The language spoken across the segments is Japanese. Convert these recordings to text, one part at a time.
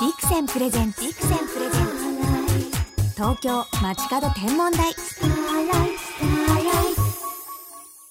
ビクセンプレゼンツ。ビクセンプレゼンツ。東京街角天文台。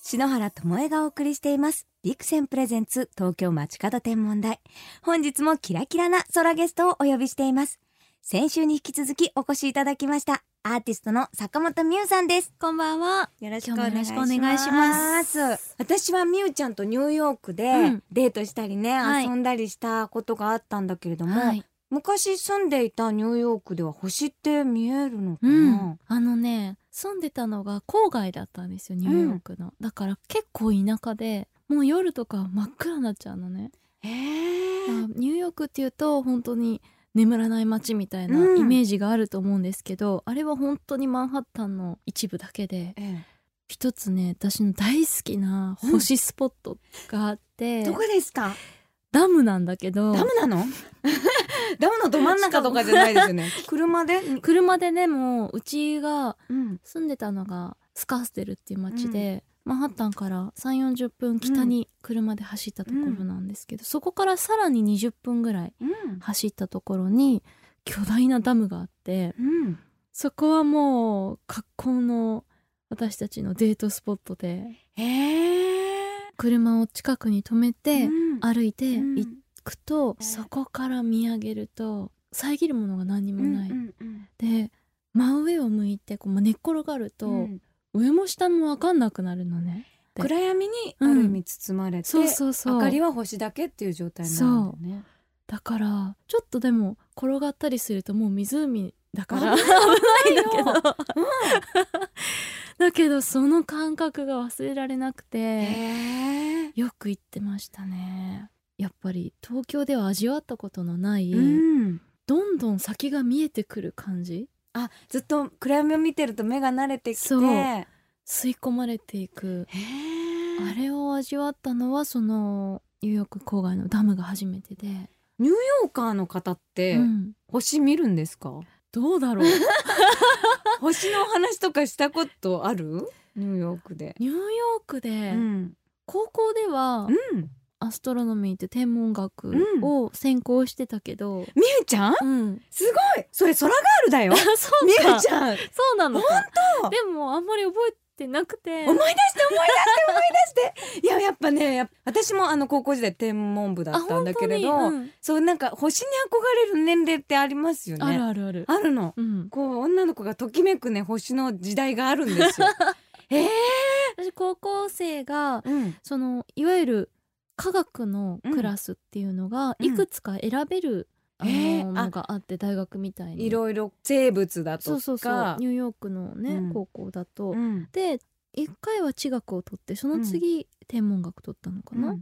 篠原智恵がお送りしています。ビクセンプレゼンツ東京街角天文台。本日もキラキラな空ゲストをお呼びしています。先週に引き続きお越しいただきました。アーティストの坂本美優さんです。こんばんは。よろしくお願いします。ます。私はみゆちゃんとニューヨークでうん。デートしたりね、はい。遊んだりしたことがあったんだけれども、はい。昔住んでいたニューヨークでは星って見えるのかうな、ん。あのね、住んでたのが郊外だったんですよ、ニューヨークの。だから結構田舎で、もう夜とか真っ暗になっちゃうのね。へニューヨークっていうと本当に眠らない街みたいなうん。イメージがあると思うんですけど、あれは本当にマンハッタンの一部だけで、え一つね、私の大好きな星スポットがあって、えどこですか？ダムなんだけど、ダムなの？ダムのど真ん中とかじゃないですよね。車で、車でね、もううちがうん、住んでたのがスカーステルっていう街で、マンハッタンから3 4 0分北に車で走ったところなんですけど、そこからさらに20分ぐらいうん。走ったところに巨大なダムがあってうん。そこはもう格好の私たちのデートスポットでへえ車を近くに止めてうん歩いてうん。行くと、うんそこから見上げると遮るものが何にもない、うんうんで真上を向いてこう寝っ転がると、うん。上も下も分かんなくなるのね。で暗闇にある意味包まれて、そうそうそう。明かりは星だけっていう状態になるんだよねだからちょっとでも転がったりするともう湖だから危危ないんだけど。よだけどその感覚が忘れられなくてよく行ってましたね。やっぱり東京では味わったことのない、うん。どんどん先が見えてくる感じ。あずっと暗闇を見てると目が慣れてきて。吸い込まれていく。えあれを味わったのはそのニューヨーク郊外のダムが初めてで、ニューヨーカーの方って、うん。星見るんですか？どうだろう。星の話とかしたことある？ニューヨークで、ニューヨークで、うん。高校ではうん。アストロノミーって天文学うん。を専攻してたけど、みゆちゃん？うん、すごい。それ空ガールだよ。そうみゆかちゃん。そうなのか。当。でもあんまり覚えてなくて思い出して思い出して思い出して。いややっぱね私もあの高校時代天文部だったんだけれど、うん。そうなんか星に憧れる年齢ってありますよね。あるあるある。あるの。うん、こう女の子がときめくね星の時代があるんですよ。へ え私高校生がうん。そのいわゆる科学のクラスっていうのがうん。いくつか選べる、あののがあって大学みたいに。いろいろ生物だとか。そうそうそう。ニューヨークのね、うん。高校だと、うん。で一回は地学を取ってその次、天文学取ったのかな、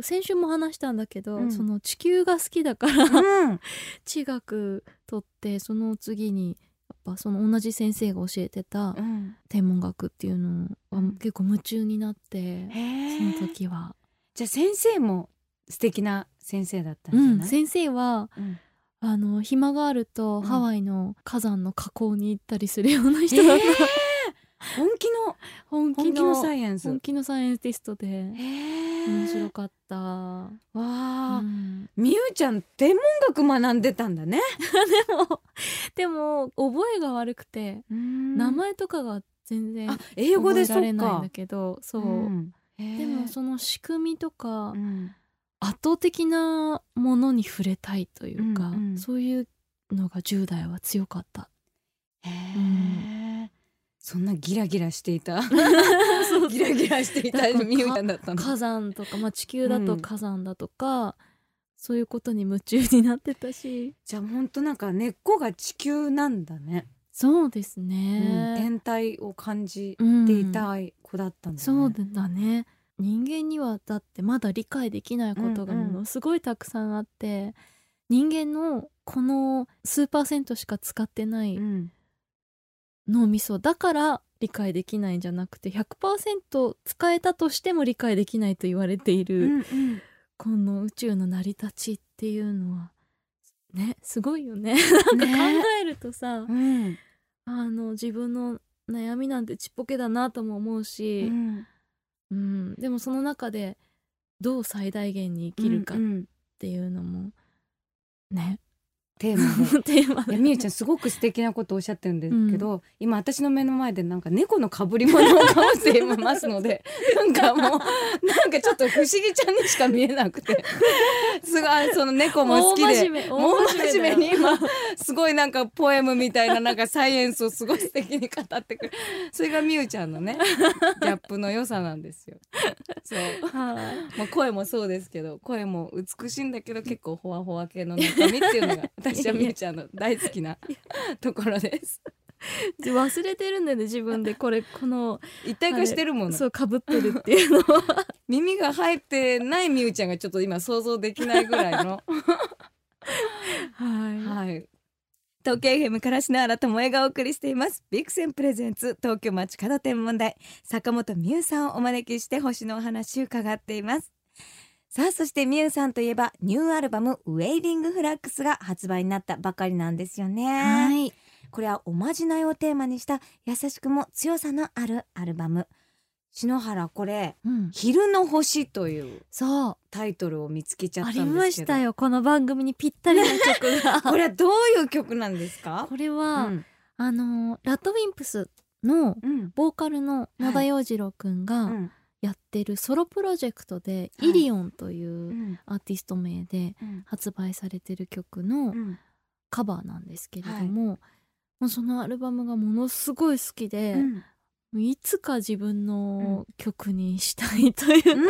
先週も話したんだけど、うん。その地球が好きだから、うん。地学取ってその次にやっぱその同じ先生が教えてたうん。天文学っていうのはうん。結構夢中になって、へそのえ時は、じゃあ先生も素敵な先生だったんうん、じゃない、先生はうん。あの暇があるとうん。ハワイの火山の火口に行ったりするような人だった、へー！本気の本気のサイエンス。本気のサイエンティストでへえ面白かった、わあ、うん。みゆちゃん天文学学んでたんだね。でもでも覚えが悪くて、名名前とかが全然あ英語で覚えられないんかだけどそう、ん。へー。でもその仕組みとかうん圧倒的なものに触れたいというか、うんうん。そういうのが10代は強かった。へえ、そんなギラギラしていた？ギラギラしていたなんかみゆちゃんだったの？火山とか、まあ、地球だとうん。火山だとか、そういうことに夢中になってたし。じゃあ本当なんか根っこが地球なんだね、そうですうん。ね。天体を感じうん。ていた子だったんだね、そうだね人間にはだってまだ理解できないことがうんうん。ものすごいたくさんあって、人間のこの数パーセントしか使ってないうん。脳みそだから理解できないんじゃなくて100%使えたとしても理解できないと言われている、うんうん。この宇宙の成り立ちっていうのはねすごいよね。なんか考ねえるとさ、うん。あの自分の悩みなんてちっぽけだなとも思うし、うんうん、でもその中でどう最大限に生きるかっうんていうのもねテーマで。テーマ いやみゆちゃんすごく素敵なことをおっしゃってるんですけど、今私の目の前でなんか猫の被り物をかぶっていますので なんかもうなんかちょっと不思議ちゃんにしか見えなくて。すごいその猫も好きでもう大真面目に今すごいなんかポエムみたいななんかサイエンスをすごい素敵に語ってくる。それがみゆちゃんのね ギャップの良さなんですよ。そう。はい。まあ、声もそうですけど声も美しいんだけど結構ほわほわ系の中身っていうのが私はみゆちゃんの大好きなところです。忘れてるんだよね自分でこれこの一体化してるもの。そうかぶってるっていうの。は 耳が入ってないみゆちゃんがちょっと今想像できないぐらいの。はい。はい。東京 FM から篠原智恵がお送りしています。ビクセンプレゼンツ東京街角天文台坂本美優さんをお招きして星のお話を伺っていますさあそして美優さんといえばニューアルバムウェイビングフラックスが発売になったばかりなんですよね。はい。これはおまじないをテーマにした優しくも強さのあるアルバム。篠原これうん。昼の星というそう。タイトルを見つけちゃっあたんですけど。りましたよこの番組にぴったりな曲が。これはどういう曲なんですか？これは、うん。あのラッドウィンプスのうん。ボーカルの野田洋次郎くんうがんやってるソロプロジェクトで、はい。イリオンとういうん。アーティスト名でうん。発売されてる曲のうん。カバーなんですけれども、もうそのアルバムがものすごい好きで、うん。いつか自分の曲にしたいというか、うん。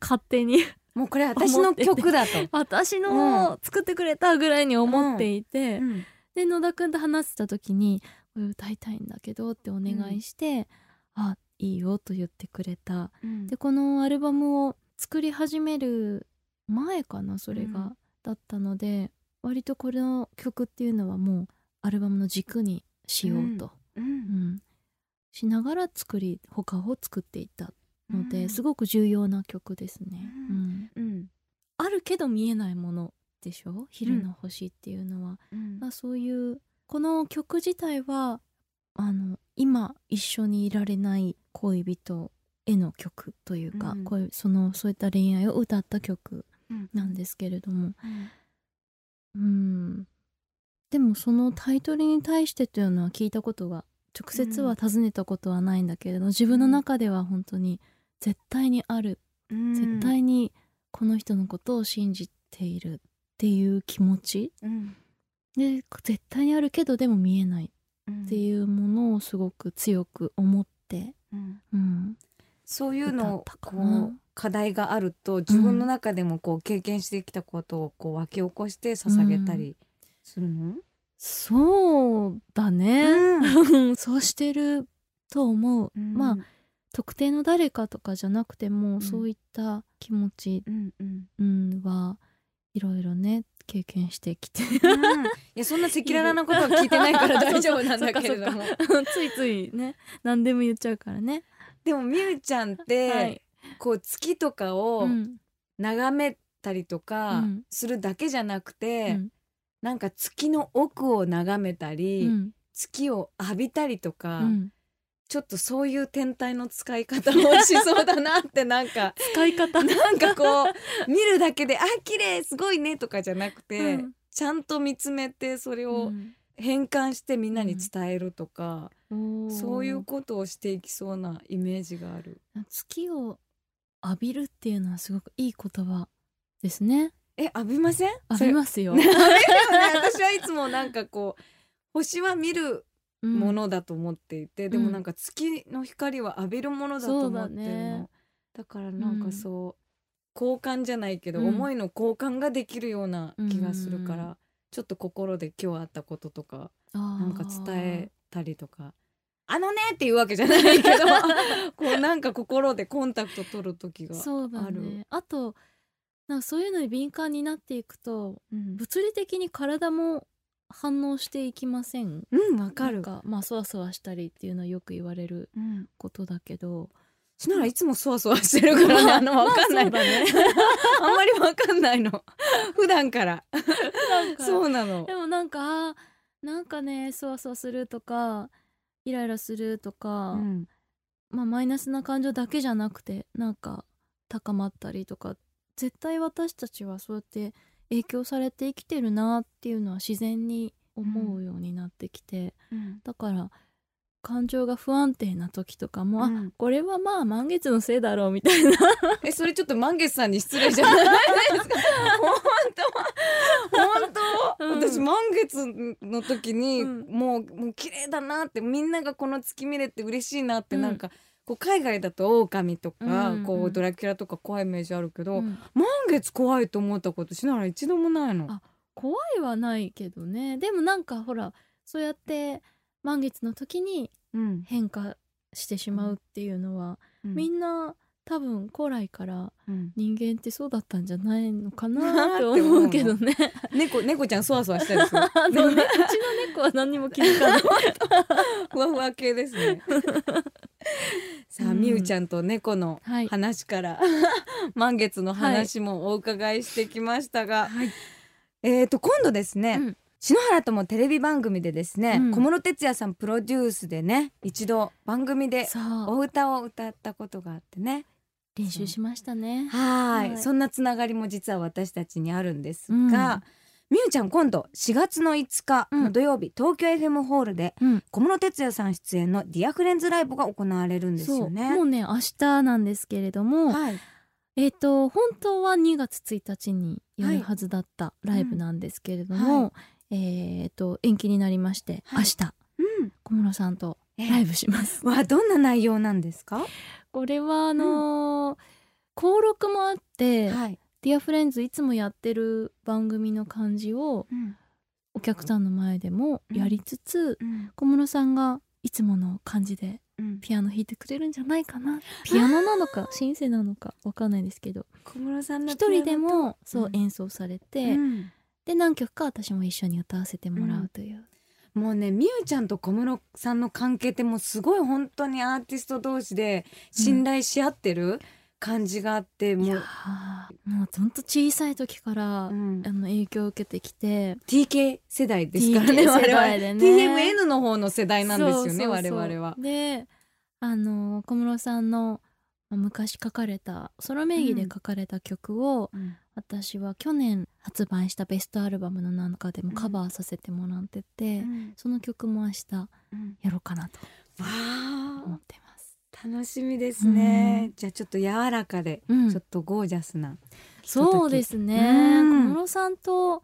勝手に もうこれ私の曲だと。私の作ってくれたぐらいに思っていて、うん。で野田くんと話してた時に「これ歌いたいんだけど」ってお願いして「あいいよ」と言ってくれた。うん。でこのアルバムを作り始める前かなそれが、うん。だったので割とこの曲っていうのはもうアルバムの軸にしようと、ううん。ん。しながら作り他を作っていったので、うん。すごく重要な曲ですね、ううん。うん。あるけど見えないものでしょ？昼の星っていうのは、うん。まあそういうこの曲自体はあの今一緒にいられない恋人への曲というか、うん。こういうそのそういった恋愛を歌った曲うん。なんですけれども。うん。うん。でもそのタイトルに対してというのは聞いたことが直接は尋ねたことはないんだけれど、自分の中では本当に絶対にある、うん。絶対にこの人のことを信じているっていう気持ち。うん。で絶対にあるけどでも見えないうんっていうものをすごく強く思って、そういうのをこな？う課題があると自分の中でもこう経験してきたことをこう湧き起こして捧げたりするの？そうだね、うん。そうしてると思う、まあ特定の誰かとかじゃなくても、ん。そういった気持ち、うんうん。うん、はいろいろね経験してきて。うん。いやそんな赤裸々なことは聞いてないから大丈夫なんだけれども。ついついね何でも言っちゃうからね。でもみゆちゃんって、はい。こう月とかをうん。眺めたりとかうん。するだけじゃなくうて、ん。なんか月の奥を眺めたり、うん。月を浴びたりとか、うん。ちょっとそういう天体の使い方をしそうだなってなんか 使い方。なんかこう見るだけで「あ綺麗すごいね」とかじゃなくて、うん。ちゃんと見つめてそれを変換してみんなに伝えるとか、うんそういうことをしていきそうなイメージがある。月を浴びるっていうのはすごくいい言葉ですね。え浴びません？浴びますよ。ね。私はいつもなんかこう星は見るうん。ものだと思っていて、でもなんか月の光は浴びるものだと思ってるの。ね。だからなんかそう、交換じゃないけど、うん。思いの交換ができるような気がするから、うんちょっと心で今日あったこととかななんか伝えたりとか「あのね」っていうわけじゃないけど こうなんか心でコンタクト取る時がそうだある。ね。あとなんかそういうのに敏感になっていくとうん。物理的に体も反応していきません？うんわかる。かまあそわそわしたりっていうのはよく言われるうん。ことだけどしならいつもそわそわしてるからね。あのわかんない、まあね。あんまりわかんないの。普段から。そうなの。でもなんかなんかねそわそわするとかイライラするとか、うん。まあマイナスな感情だけじゃなくてなんか高まったりとか絶対私たちはそうやって影響されて生きてるなっていうのは自然に思うようになってきて、うん。だから感情が不安定な時とかも、あうん。これはまあ満月のせいだろうみたいな。えそれちょっと満月さんに失礼じゃないですか？本当本当、うん。私満月の時に、うん。もうもう綺麗だなってみんながこの月見れて嬉しいなって、うん。なんかこう海外だと狼とか、うんこうドラキュラとか怖いイメージあるけど、うん。満月怖いと思ったことしながら一度もないの？あ怖いはないけどね。でもなんかほらそうやって満月の時にうん。変化してしまうっていうのは、みんな多分古来からうん。人間ってそうだったんじゃないのかなな ってって思うけどね。猫猫ちゃんそわそわしたりするでもねうちの猫は何にも気づかない ふわふわ系ですね。さあ、うん。みゆちゃんと猫のはい。話から、満月の話もお伺いしてきましたが、はい。えーと今度ですね、うん篠原ともテレビ番組でですね、うん。小室哲哉さんプロデュースでね一度番組でお歌を歌ったことがあってね。練習しましたね。はい。はい。そんなつながりも実は私たちにあるんですうん。が、みゆちゃん今度4月の5日の土曜日、東京 FM ホールでうん。小室哲哉さん出演の「ディアフレンズライブ」が行われるんですよね。もうね明日なんですけれども、はい、えっ、と本当は2月1日にやはい。るはずだったライブなんですけれども、えっ、と延期になりまして、はい。明日うん、小室さんとえライブします。わどんな内容なんですか？これはあのー登録もあって、はい、ディアフレンズいつもやってる番組の感じをうん。お客さんの前でもやりつつ、うん。小室さんがいつもの感じでうん、ピアノ弾いてくれるんじゃないかな？ピアノなのかシンセなのかわかんないですけど小室さんの一人でもそううん。演奏されて、うんで何曲か私も一緒に歌わせてもらうという、もうねみゆちゃんと小室さんの関係ってもうすごい本当にアーティスト同士で信頼し合ってる感じがあって、いやもう、ーもうほんと小さい時から、うん。あの影響を受けてきて。TK 世代ですからね我々ね。TMN の方の世代なんですよね我々は。であの小室さんのまあ昔書かれたソロ名義で書かれた曲を、うん私は去年発売したベストアルバムの中でもカバーさせてもらってて、その曲も明日うん。やろうかなとわ思っあてます。楽しみですね、うん。じゃあちょっと柔らかで、うん。ちょっとゴージャスなそうですね、うん。小室さんと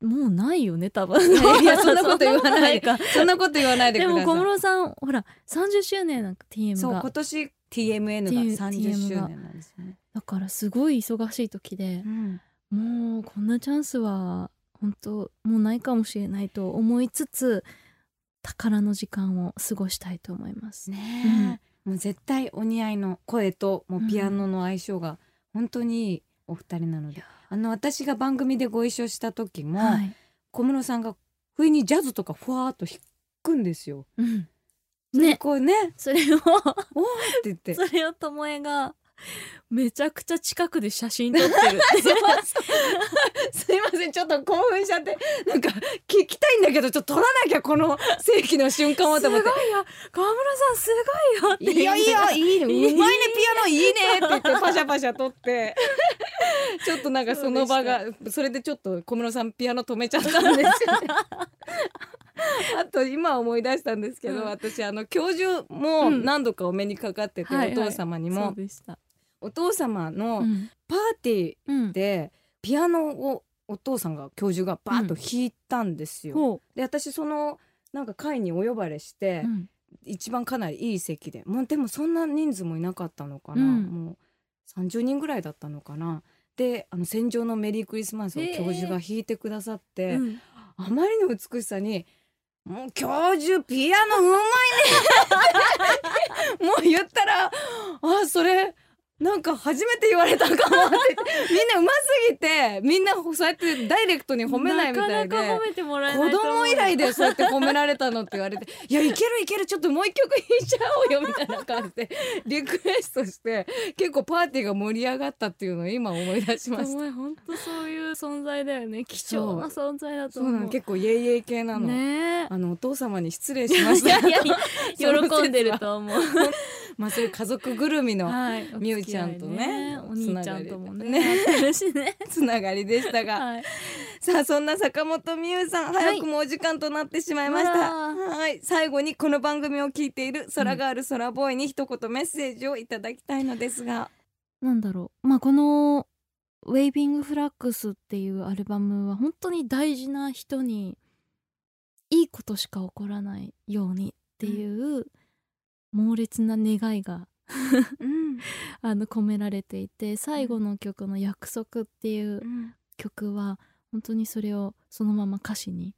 もうないよね多分。いやそんなこと言わないで。かそんなこと言わないでくでださい。も小室さんほら30周年なんか TM そうが今年 TMN が T- 30周年なんですよね、だからすごい忙しい時でうん。もうこんなチャンスは本当もうないかもしれないと思いつつ宝の時間を過ごしたいと思います。ねえ、もう絶対お似合いの声ともうピアノの相性が本当にいいお二人なので、あの私が番組でご一緒した時も、はい、小室さんが不意にジャズとかふわーっと弾くんですよ。うん、それねこうね。それを。おーって言って。それをともえが めちゃくちゃ近くで写真撮ってる。すいません。ちょっと興奮しちゃって。なんか聞きたいんだけどちょっと撮らなきゃこの世紀の瞬間をすごいよと思って。川村さんすごいよっていいよいいよいいね。いいうまいねピアノ。いいねって言ってパシャパシャ撮って。ちょっとなんかその場がそれでちょっと小室さんピアノ止めちゃったんですよね。あと今思い出したんですけど、うん。私あの教授もうん。何度かお目にかかってて、はいはい。お父様にそもうでした、お父様のうん。パーティうんーでピアノをお父さんが教授がバーッと弾いたんですよ。ほで私そのなんか会にお呼ばれして、う、うん。一番かなりいい席で。もうでもそんな人数もいなかったのかな、うん。もう30人ぐらいだったのかな。であの戦場のメリークリスマスを教授が弾いてくださって、うん。あまりの美しさに「もう教授ピアノうまいね! 」もう言ったら「あそれなんか初めて言われたかも」ってみんなうますぎてみんなそうやってダイレクトに褒めないみたいで。なかなか褒めてもらえな子供以来でそうやって褒められたのって言われて「いやいけるいけるちょっともう一曲弾いちゃおうよ」みたいな感じで リクエストして結構パーティーが盛り上がったっていうのを今思い出しました。お前本当そういう存在だよね貴重な存在だと思うの結構イエイイエイ系なの。ねえあのお父様に失礼しました。喜んでると思う まあそういう家族ぐるみのはい、みゆちゃんとねお兄ちゃんともねつな がりでしたが、はい。さあそんな坂本美優さん早くもお時間となってしまいました、はい。最後にこの番組を聞いている空ガール空ボーイに一言メッセージをいただきたいのですが、なんだろう。まあこの「ウェイビングフラッグス」っていうアルバムは本当に大事な人にいいことしか起こらないようにっていう猛烈な願いがうん。あの込められていて最後の曲の「約束」っていう曲は本当にそれをそのまま歌詞に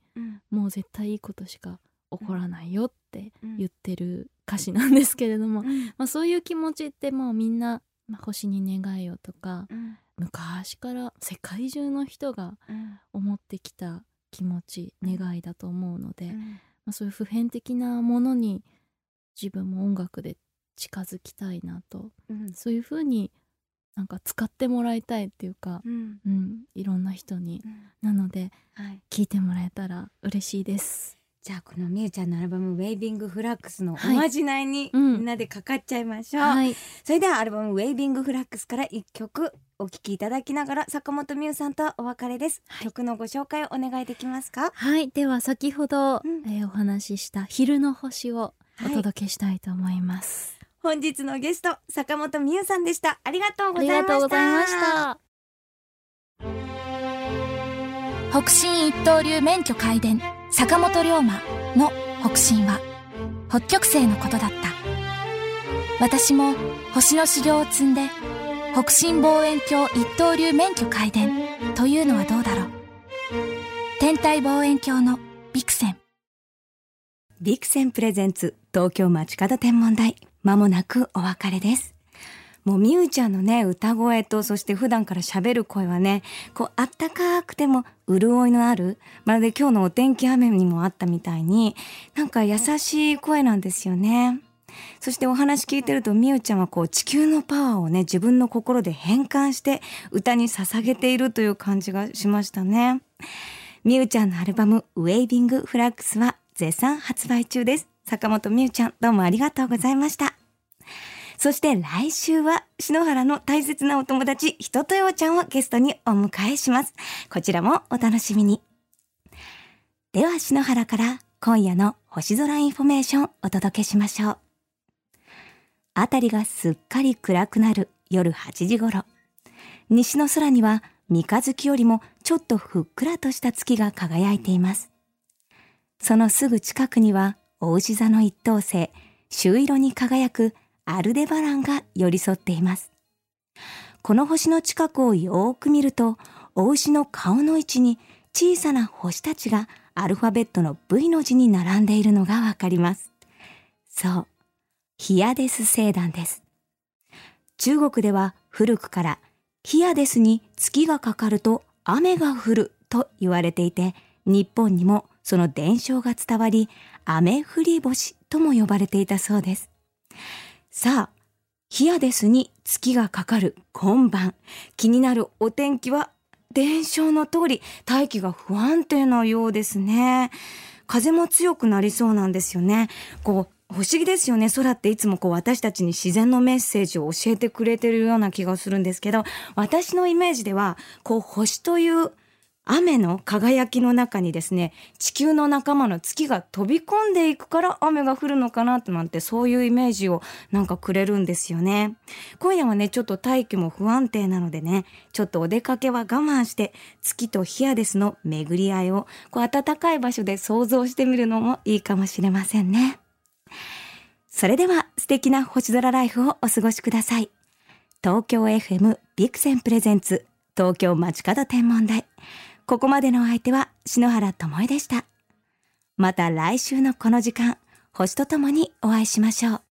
もう絶対いいことしか起こらないよって言ってる歌詞なんですけれども、まあ、そういう気持ちってもうみんな、まあ、星に願いをとか昔から世界中の人が思ってきた気持ち願いだと思うので、まあ、そういう普遍的なものに自分も音楽で近づきたいなと。そういう風になんか使ってもらいたいっていうか、うん、いろんな人に。なのではい、聞いてもらえたら嬉しいです。じゃあこのみゆちゃんのアルバム「ウェイビングフラックス」のおはい。まじないにうん。みんなでかかっちゃいましょう、はい、それではアルバム「ウェイビングフラックス」から一曲お聴きいただきながら坂本美優さんとはお別れです、はい。曲のご紹介をお願いできますか？はい、では先ほど、うん。えーお話しした「昼の星」をおはい。届けしたいと思います。本日のゲスト坂本美優さんでした。ありがとうございました。北進一刀流免許開伝坂本龍馬の北進は北極星のことだった。私も星の修行を積んで北進望遠鏡一刀流免許開伝というのはどうだろう。天体望遠鏡のビクセン。ビクセンプレゼンツ東京街角天文台まもなくお別れです。もうみゆちゃんのね歌声とそして普段から喋る声はねこうあったかくても潤いのあるまるで今日のお天気雨にもあったみたいになんか優しい声なんですよね。そしてお話聞いてるとみゆちゃんはこう地球のパワーをね自分の心で変換して歌に捧げているという感じがしましたね。みゆちゃんのアルバムウェイビングフラッグスは絶賛発売中です。坂本みゆちゃん、どうもありがとうございました。そして来週は篠原の大切なお友達、ひととよちゃんをゲストにお迎えします。こちらもお楽しみに。では篠原から今夜の星空インフォメーションお届けしましょう。あたりがすっかり暗くなる夜8時頃。西の空には三日月よりもちょっとふっくらとした月が輝いています。そのすぐ近くには、おうし座の一等星、朱色に輝くアルデバランが寄り添っています。この星の近くをよーく見ると、大牛の顔の位置に小さな星たちがアルファベットの V の字に並んでいるのがわかります。そう、ヒアデス星団です。中国では古くからヒアデスに月がかかると雨が降ると言われていて、日本にもその伝承が伝わり、雨降り星とも呼ばれていたそうです。さあ、ヒアデスに月がかかる今晩、気になるお天気は伝承の通り大気が不安定なようですね。風も強くなりそうなんですよね。こう不思議ですよね。空っていつもこう私たちに自然のメッセージを教えてくれてるような気がするんですけど、私のイメージでは、こう星という雨の輝きの中にですね、地球の仲間の月が飛び込んでいくから雨が降るのかなとなんてそういうイメージをなんかくれるんですよね。今夜はね、ちょっと大気も不安定なのでね、ちょっとお出かけは我慢して月とヒアデスの巡り合いをこう暖かい場所で想像してみるのもいいかもしれませんね。それでは素敵な星空ライフをお過ごしください。東京 FM ビクセンプレゼンツ東京街角天文台。ここまでのお相手は篠原智恵でした。また来週のこの時間、星とともにお会いしましょう。